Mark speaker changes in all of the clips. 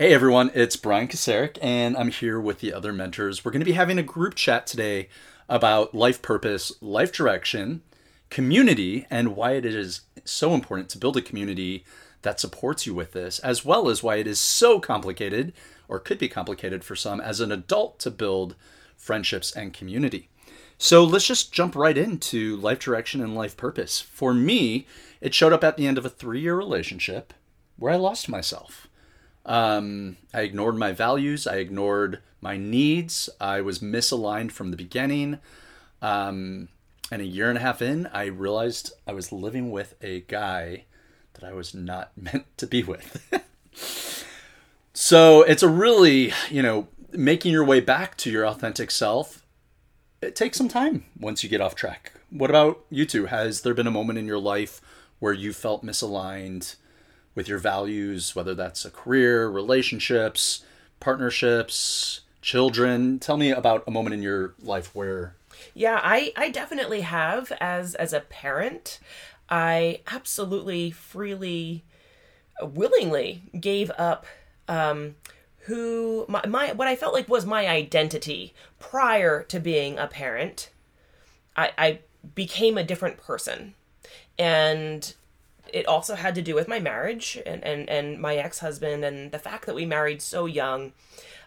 Speaker 1: Hey everyone, it's Bryan Kosarek, and I'm here with the other mentors. We're going to be having a group chat today about life purpose, life direction, community, and why it is so important to build a community that supports you with this, as well as why it is so complicated, or could be complicated for some, as an adult to build friendships and community. So let's just jump right into life direction and life purpose. For me, it showed up at the end of a three year relationship where I lost myself. Um, I ignored my values, I ignored my needs, I was misaligned from the beginning. Um, and a year and a half in, I realized I was living with a guy that I was not meant to be with. so it's a really, you know, making your way back to your authentic self. It takes some time once you get off track. What about you two? Has there been a moment in your life where you felt misaligned with your values, whether that's a career, relationships, partnerships, children? Tell me about a moment in your life where
Speaker 2: yeah, I I definitely have as as a parent. I absolutely freely willingly gave up um who my, my what I felt like was my identity prior to being a parent. I I became a different person. And it also had to do with my marriage and, and, and my ex-husband and the fact that we married so young.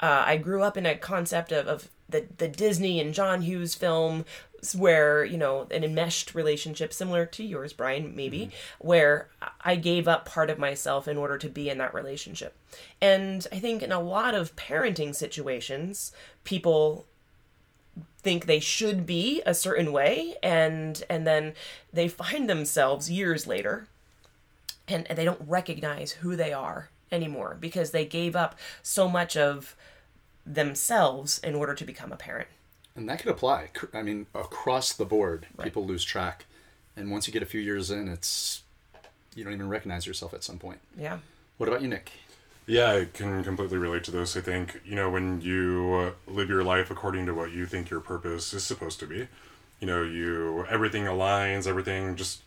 Speaker 2: Uh, I grew up in a concept of, of the the Disney and John Hughes film where you know an enmeshed relationship similar to yours brian maybe mm-hmm. where i gave up part of myself in order to be in that relationship and i think in a lot of parenting situations people think they should be a certain way and and then they find themselves years later and, and they don't recognize who they are anymore because they gave up so much of themselves in order to become a parent.
Speaker 1: And that could apply. I mean, across the board, right. people lose track. And once you get a few years in, it's you don't even recognize yourself at some point.
Speaker 2: Yeah.
Speaker 1: What about you, Nick?
Speaker 3: Yeah, I can completely relate to this. I think, you know, when you uh, live your life according to what you think your purpose is supposed to be, you know, you everything aligns, everything just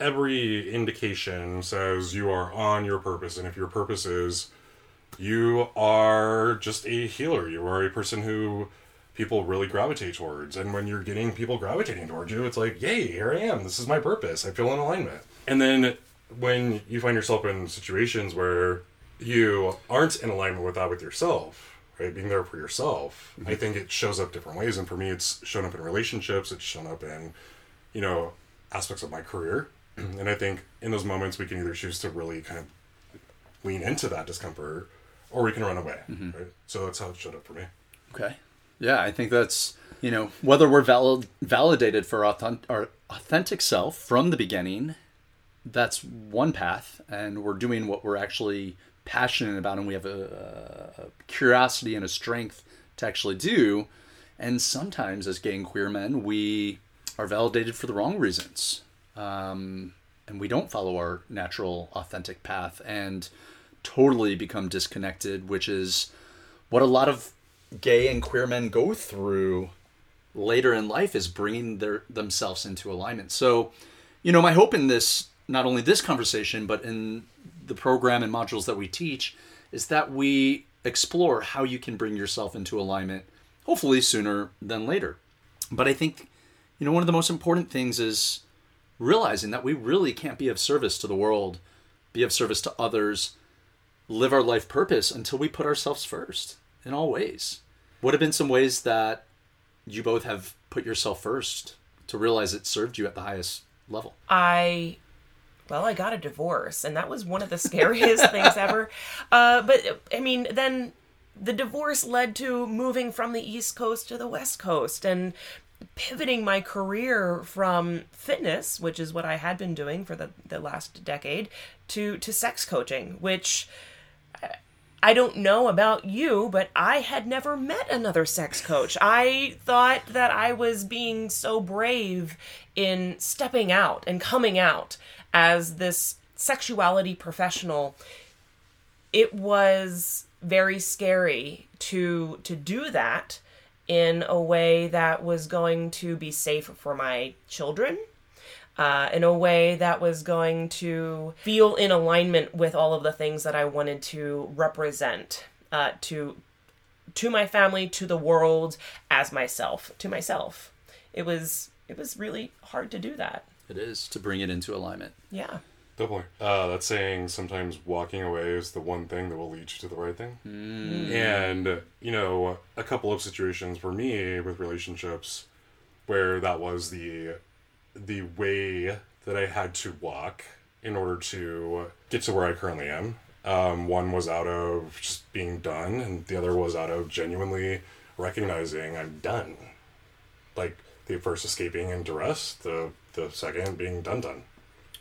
Speaker 3: every indication says you are on your purpose and if your purpose is you are just a healer. You are a person who people really gravitate towards. And when you're getting people gravitating towards you, it's like, yay, here I am. This is my purpose. I feel in alignment. And then when you find yourself in situations where you aren't in alignment with that with yourself, right? Being there for yourself, mm-hmm. I think it shows up different ways. And for me, it's shown up in relationships, it's shown up in, you know, aspects of my career. and I think in those moments, we can either choose to really kind of lean into that discomfort or we can run away. Mm-hmm. Right? So that's how it showed up for me.
Speaker 1: Okay. Yeah, I think that's you know whether we're valid, validated for authentic, our authentic self from the beginning. That's one path, and we're doing what we're actually passionate about, and we have a, a curiosity and a strength to actually do. And sometimes, as gay and queer men, we are validated for the wrong reasons, um, and we don't follow our natural, authentic path. And totally become disconnected, which is what a lot of gay and queer men go through later in life is bringing their themselves into alignment. So, you know, my hope in this not only this conversation but in the program and modules that we teach is that we explore how you can bring yourself into alignment hopefully sooner than later. But I think you know one of the most important things is realizing that we really can't be of service to the world, be of service to others live our life purpose until we put ourselves first in all ways. What have been some ways that you both have put yourself first to realize it served you at the highest level?
Speaker 2: I well, I got a divorce, and that was one of the scariest things ever. Uh, but I mean, then the divorce led to moving from the East Coast to the West Coast and pivoting my career from fitness, which is what I had been doing for the, the last decade, to to sex coaching, which I don't know about you, but I had never met another sex coach. I thought that I was being so brave in stepping out and coming out as this sexuality professional. It was very scary to to do that in a way that was going to be safe for my children uh, in a way that was going to feel in alignment with all of the things that I wanted to represent uh, to to my family, to the world, as myself, to myself. It was it was really hard to do that.
Speaker 1: It is to bring it into alignment.
Speaker 2: Yeah.
Speaker 3: Definitely. Uh, that's saying sometimes walking away is the one thing that will lead you to the right thing. And, you know, a couple of situations for me with relationships where that was the the way that I had to walk in order to get to where I currently am. Um, one was out of just being done, and the other was out of genuinely recognizing I'm done. Like the first escaping in duress, the the second being done done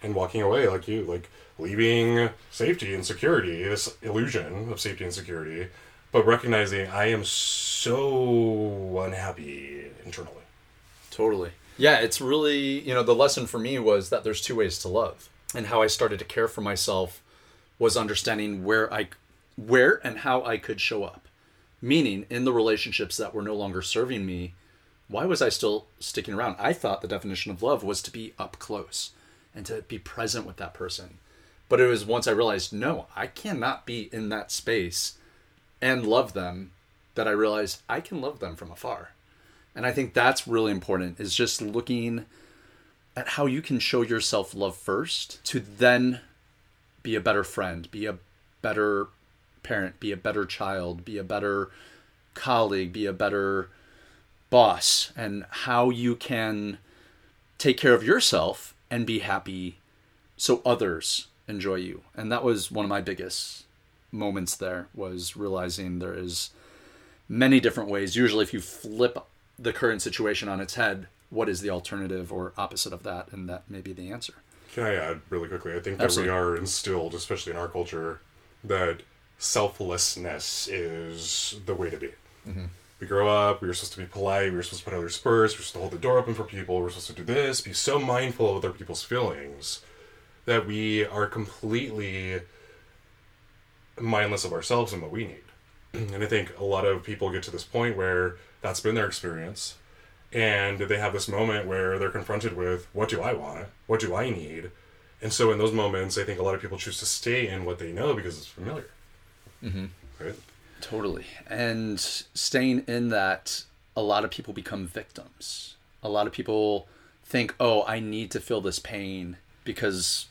Speaker 3: and walking away like you like leaving safety and security this illusion of safety and security but recognizing i am so unhappy internally
Speaker 1: Totally. Yeah, it's really, you know, the lesson for me was that there's two ways to love. And how I started to care for myself was understanding where I where and how I could show up. Meaning in the relationships that were no longer serving me, why was I still sticking around? I thought the definition of love was to be up close and to be present with that person. But it was once I realized, no, I cannot be in that space and love them that I realized I can love them from afar. And I think that's really important is just looking at how you can show yourself love first to then be a better friend, be a better parent, be a better child, be a better colleague, be a better boss, and how you can take care of yourself and be happy so others enjoy you. And that was one of my biggest moments there was realizing there is many different ways. Usually if you flip the current situation on its head, what is the alternative or opposite of that? And that may be the answer.
Speaker 3: can i add really quickly i think that
Speaker 1: Absolutely.
Speaker 3: we are instilled especially in our culture that selflessness is the way to be mm-hmm. We grow up we were supposed to be polite we were supposed to put others first we we're supposed to hold the door open for people we're supposed to do this be so mindful of other people's feelings that we are completely mindless of ourselves and what we need. And I think a lot of people get to this point where that's been their experience. And they have this moment where they're confronted with what do I want? What do I need? And so in those moments, I think a lot of people choose to stay in what they know because it's familiar. Mm-hmm. Right?
Speaker 1: Totally. And staying in that, a lot of people become victims. A lot of people think, oh, I need to feel this pain because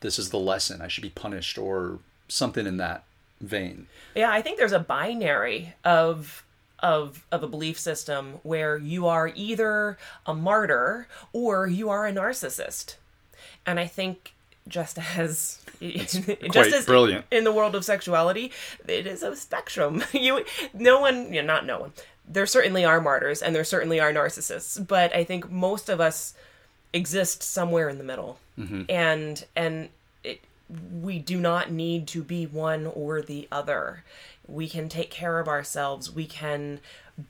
Speaker 1: this is the lesson. I should be punished or something in that vein.
Speaker 2: Yeah, I think there's a binary of of of a belief system where you are either a martyr or you are a narcissist. And I think just as just as
Speaker 1: brilliant.
Speaker 2: in the world of sexuality, it is a spectrum. You no one, you know, not no one. There certainly are martyrs and there certainly are narcissists, but I think most of us exist somewhere in the middle. Mm-hmm. And and it, we do not need to be one or the other. We can take care of ourselves. We can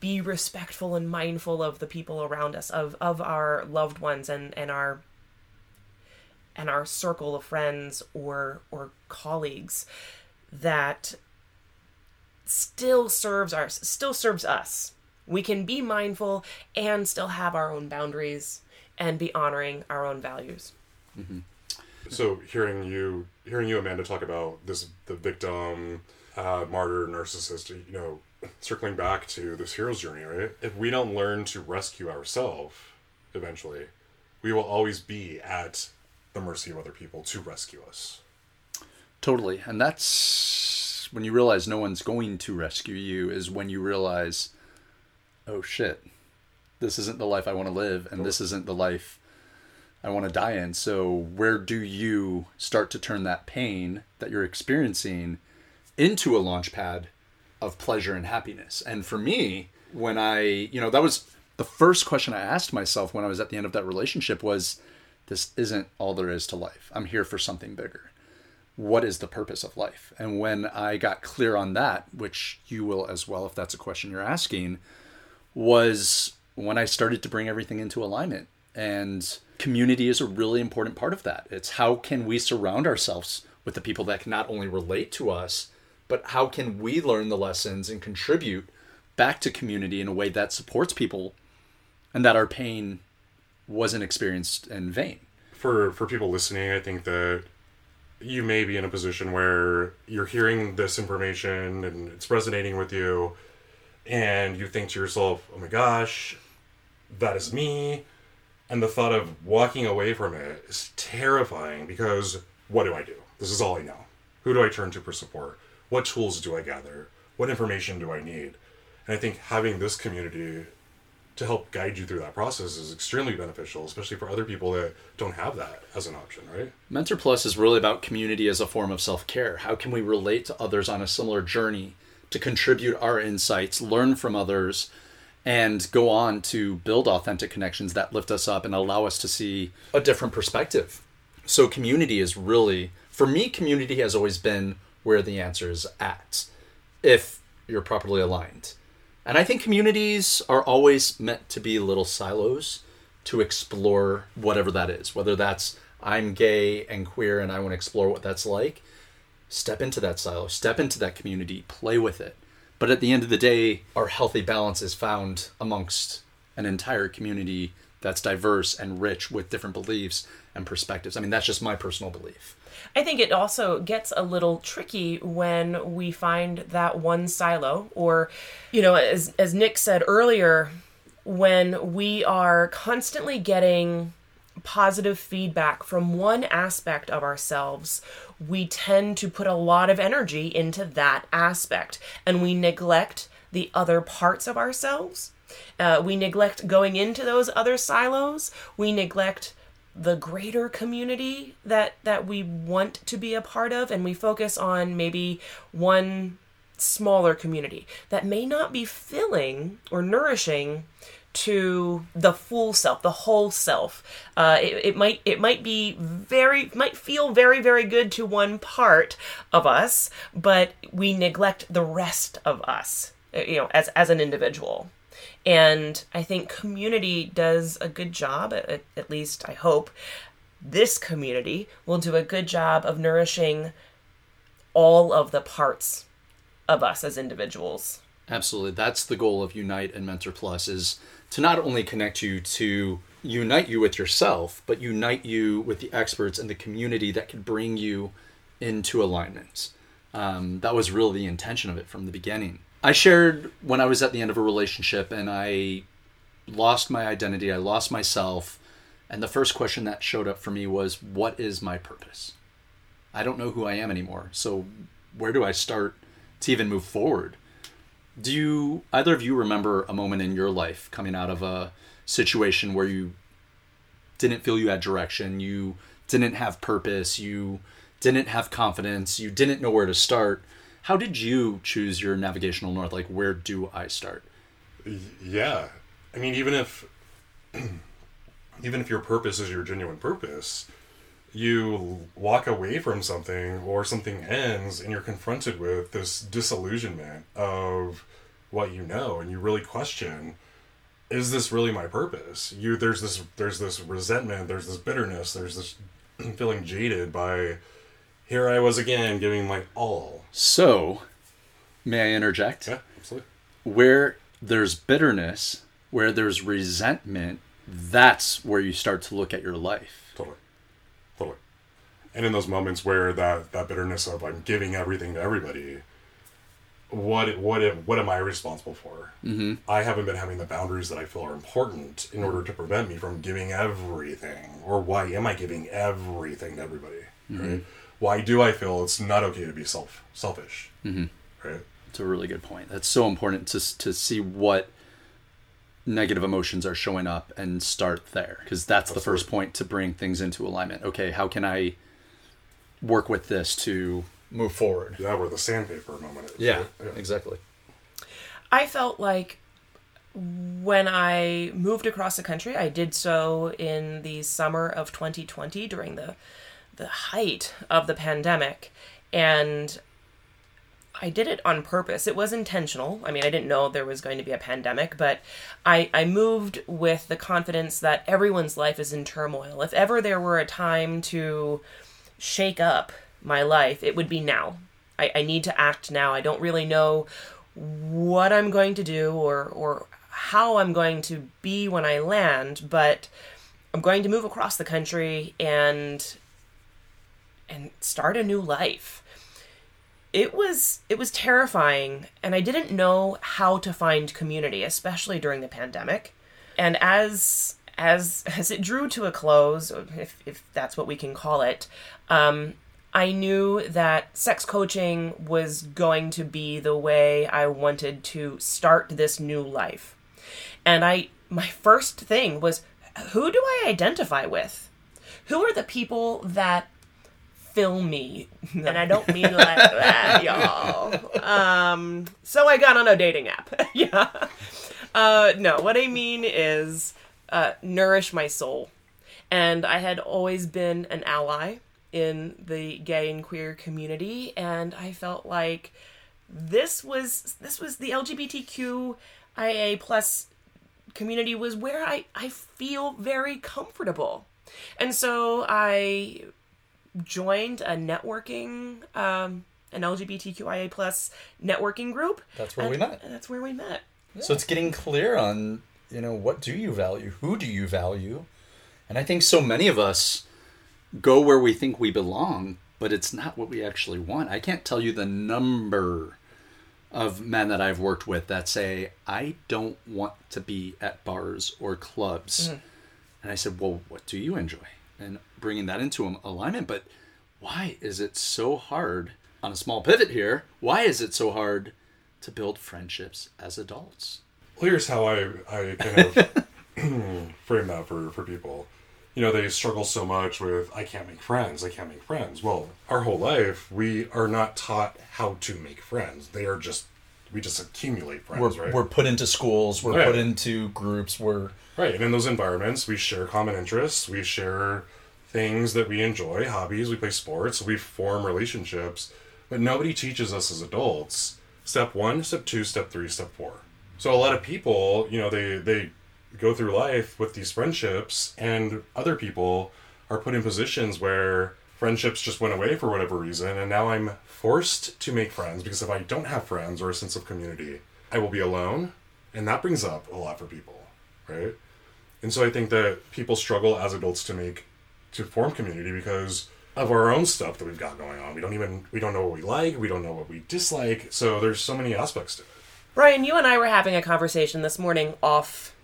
Speaker 2: be respectful and mindful of the people around us, of of our loved ones and and our and our circle of friends or or colleagues that still serves our still serves us. We can be mindful and still have our own boundaries and be honoring our own values.
Speaker 3: So hearing you, hearing you, Amanda, talk about this, the victim, uh, martyr, narcissist, you know, circling back to this hero's journey, right? If we don't learn to rescue ourselves, eventually, we will always be at the mercy of other people to rescue us.
Speaker 1: Totally. And that's when you realize no one's going to rescue you, is when you realize, oh shit, this isn't the life I want to live, and this isn't the life I want to die in. So, where do you start to turn that pain that you're experiencing into a launch pad of pleasure and happiness? And for me, when I, you know, that was the first question I asked myself when I was at the end of that relationship was, this isn't all there is to life. I'm here for something bigger what is the purpose of life? And when I got clear on that, which you will as well, if that's a question you're asking, was when I started to bring everything into alignment. And community is a really important part of that. It's how can we surround ourselves with the people that can not only relate to us, but how can we learn the lessons and contribute back to community in a way that supports people and that our pain wasn't experienced in vain.
Speaker 3: for for people listening, I think that you may be in a position where you're hearing this information and it's resonating with you, and you think to yourself, "Oh my gosh, that is me," and the thought of walking away from it is terrifying because what do I do? This is all I know. Who do I turn to for support? What tools do I gather? What information do I need? And I think having this community to help guide you through that process is extremely beneficial, especially for other people that don't have that as an option, right?
Speaker 1: Mentor Plus is really about community as a form of self care. How can we relate to others on a similar journey to contribute our insights, learn from others, and go on to build authentic connections that lift us up and allow us to see a different perspective? So, community is really, for me, community has always been where the answer is at if you're properly aligned. And I think communities are always meant to be little silos to explore whatever that is, whether that's I'm gay and queer and I want to explore what that's like. Step into that silo, step into that community, play with it. But at the end of the day, our healthy balance is found amongst an entire community that's diverse and rich with different beliefs and perspectives. I mean, that's just my personal belief.
Speaker 2: I think it also gets a little tricky when we find that one silo, or, you know, as, as Nick said earlier, when we are constantly getting positive feedback from one aspect of ourselves, we tend to put a lot of energy into that aspect and we neglect the other parts of ourselves. Uh, we neglect going into those other silos. We neglect the greater community that that we want to be a part of and we focus on maybe one smaller community that may not be filling or nourishing to the full self, the whole self. Uh, it, it might it might be very might feel very very good to one part of us, but we neglect the rest of us. uh, You know, as as an individual. And I think community does a good job, at, at least I hope, this community will do a good job of nourishing all of the parts of us as individuals.
Speaker 1: Absolutely. That's the goal of Unite and Mentor Plus is to not only connect you to unite you with yourself, but unite you with the experts and the community that can bring you into alignment. Um, that was really the intention of it from the beginning. I shared when I was at the end of a relationship and I lost my identity, I lost myself, and the first question that showed up for me was, What is my purpose? I don't know who I am anymore. So, where do I start to even move forward? Do you either of you remember a moment in your life coming out of a situation where you didn't feel you had direction, you didn't have purpose, you didn't have confidence, you didn't know where to start? How did you choose your navigational north? Like, where do I start?
Speaker 3: Yeah. I mean, even if even if your purpose is your genuine purpose, you walk away from something or something ends and you're confronted with this disillusionment of what you know and you really question is this really my purpose you there's this there's this resentment there's this bitterness there's this feeling jaded by here i was again giving my all
Speaker 1: So, may I interject?
Speaker 3: yeah absolutely
Speaker 1: Where there's bitterness, where there's resentment, that's where you start to look at your life.
Speaker 3: Totally. Totally. And in those moments where that, that bitterness of I'm giving everything to everybody, what what what am I responsible for? Mm-hmm. I haven't been having the boundaries that I feel are important in order to prevent me from giving everything. Or why am I giving everything to everybody? Right? Why do I feel it's not okay to be self selfish? Mm-hmm. Right.
Speaker 1: It's a really good point. That's so important to to see what negative emotions are showing up and start there because that's the first point to bring things into alignment. Okay, how can I work with this to move forward?
Speaker 3: Yeah, where the sandpaper moment is.
Speaker 1: Yeah,
Speaker 3: right?
Speaker 1: exactly.
Speaker 2: I felt like when I moved across the country, I did so in the summer of 2020 during the the height of the pandemic and I did it on purpose. It was intentional. I mean, I didn't know there was going to be a pandemic, but I, I moved with the confidence that everyone's life is in turmoil. If ever there were a time to shake up my life, it would be now. I, I need to act now. I don't really know what I'm going to do or, or how I'm going to be when I land, but I'm going to move across the country and and start a new life. It was it was terrifying and I didn't know how to find community, especially during the pandemic. And as as as it drew to a close, if if that's what we can call it, um, I knew that sex coaching was going to be the way I wanted to start this new life. And I my first thing was who do I identify with? Who are the people that fill me? And I don't mean like that, y'all. Um, so I got on a dating app. yeah. Uh, no, what I mean is uh, nourish my soul. And I had always been an ally in the gay and queer community, and I felt like this was this was the LGBTQIA plus community was where I, I feel very comfortable. And so I joined a networking, um, an LGBTQIA plus networking group.
Speaker 1: That's where we met.
Speaker 2: That's where we met.
Speaker 1: So it's getting clear on, you know, what do you value? Who do you value? And I think so many of us go where we think we belong, but it's not what we actually want. I can't tell you the number of men that I've worked with that say, I don't want to be at bars or clubs. Mm. And I said, Well, what do you enjoy? And bringing that into alignment. But why is it so hard, on a small pivot here, why is it so hard to build friendships as adults?
Speaker 3: Well, here's how I, I kind of frame that for, for people you know, they struggle so much with, I can't make friends, I can't make friends. Well, our whole life, we are not taught how to make friends. They are just, we just accumulate friends,
Speaker 1: we're,
Speaker 3: right?
Speaker 1: We're put into schools, we're right. put into groups, we're.
Speaker 3: Right, and in those environments, we share common interests, we share things that we enjoy, hobbies, we play sports, we form relationships, but nobody teaches us as adults step one, step two, step three, step four. So a lot of people, you know, they, they, go through life with these friendships, and other people are put in positions where friendships just went away for whatever reason, and now I'm forced to make friends because if I don't have friends or a sense of community, I will be alone, and that brings up a lot for people, right? And so I think that people struggle as adults to make to form community because of our own stuff that we've got going on. We don't even we don't know what we like, we don't know what we dislike. So there's so many aspects to it.
Speaker 2: Bryan, you and I were having a conversation this morning off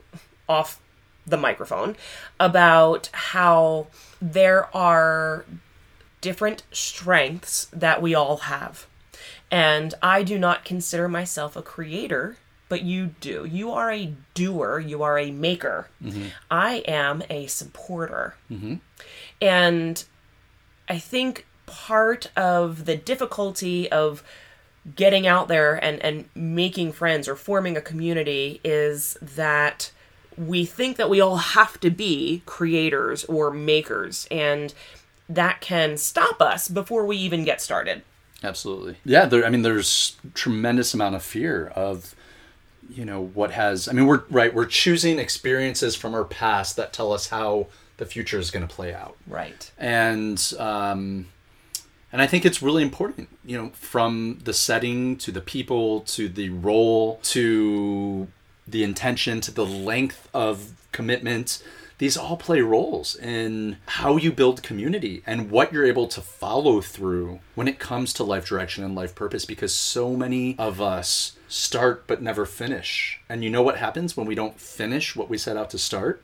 Speaker 2: off the microphone about how there are different strengths that we all have. And I do not consider myself a creator, but you do. You are a doer, you are a maker. Mm-hmm. I am a supporter. Mm-hmm. And I think part of the difficulty of getting out there and, and making friends or forming a community is that we think that we all have to be creators or makers, and that can stop us before we even get started.
Speaker 1: Absolutely. Yeah, there, I mean, there's tremendous amount of fear of, you know, what has. I mean, we're right. We're choosing experiences from our past that tell us how the future is going to play out.
Speaker 2: Right.
Speaker 1: And um, and I think it's really important, you know, from the setting to the people to the role to the intention to the length of commitment these all play roles in how you build community and what you're able to follow through when it comes to life direction and life purpose because so many of us start but never finish. And you know what happens when we don't finish what we set out to start?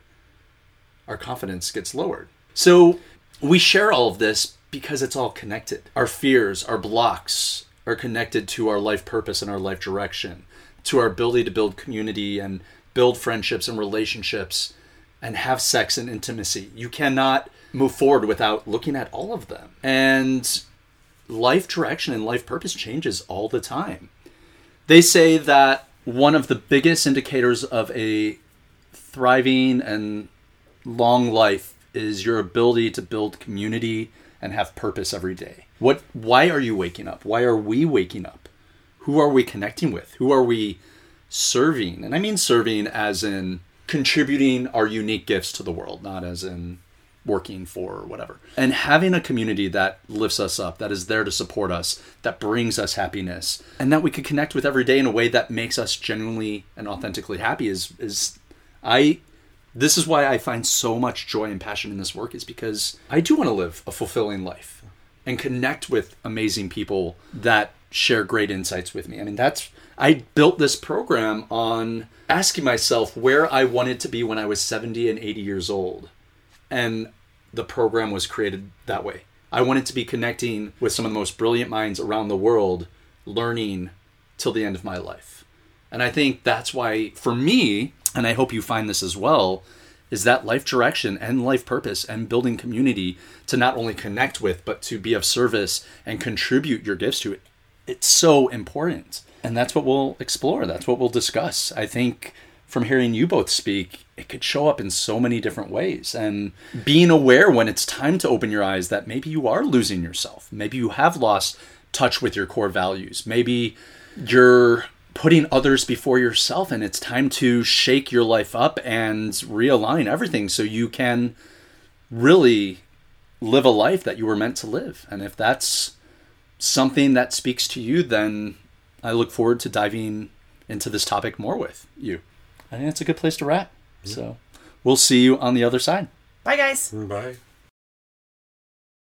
Speaker 1: Our confidence gets lowered. So we share all of this because it's all connected. Our fears, our blocks are connected to our life purpose and our life direction to our ability to build community and build friendships and relationships and have sex and intimacy. You cannot move forward without looking at all of them. And life direction and life purpose changes all the time. They say that one of the biggest indicators of a thriving and long life is your ability to build community and have purpose every day. What why are you waking up? Why are we waking up? who are we connecting with? Who are we serving? And I mean serving as in contributing our unique gifts to the world, not as in working for or whatever. And having a community that lifts us up, that is there to support us, that brings us happiness, and that we can connect with every day in a way that makes us genuinely and authentically happy is is I this is why I find so much joy and passion in this work is because I do want to live a fulfilling life and connect with amazing people that share great insights with me. I mean, that's I built this program on asking myself where I wanted to be when I was 70 and 80 years old. And the program was created that way. I wanted to be connecting with some of the most brilliant minds around the world, learning till the end of my life. And I think that's why, for me, and I hope you find this as well, is that life direction and life purpose and building community to not only connect with, but to be of service and contribute your gifts to it. It's so important. And that's what we'll explore. That's what we'll discuss. I think from hearing you both speak, it could show up in so many different ways. And being aware when it's time to open your eyes that maybe you are losing yourself. Maybe you have lost touch with your core values. Maybe you're putting others before yourself and it's time to shake your life up and realign everything so you can really live a life that you were meant to live. And if that's something that speaks to you, then I look forward to diving into this topic more with you. I think that's a good place to wrap. So we'll see you on the other side.
Speaker 2: Bye, guys.
Speaker 3: Bye.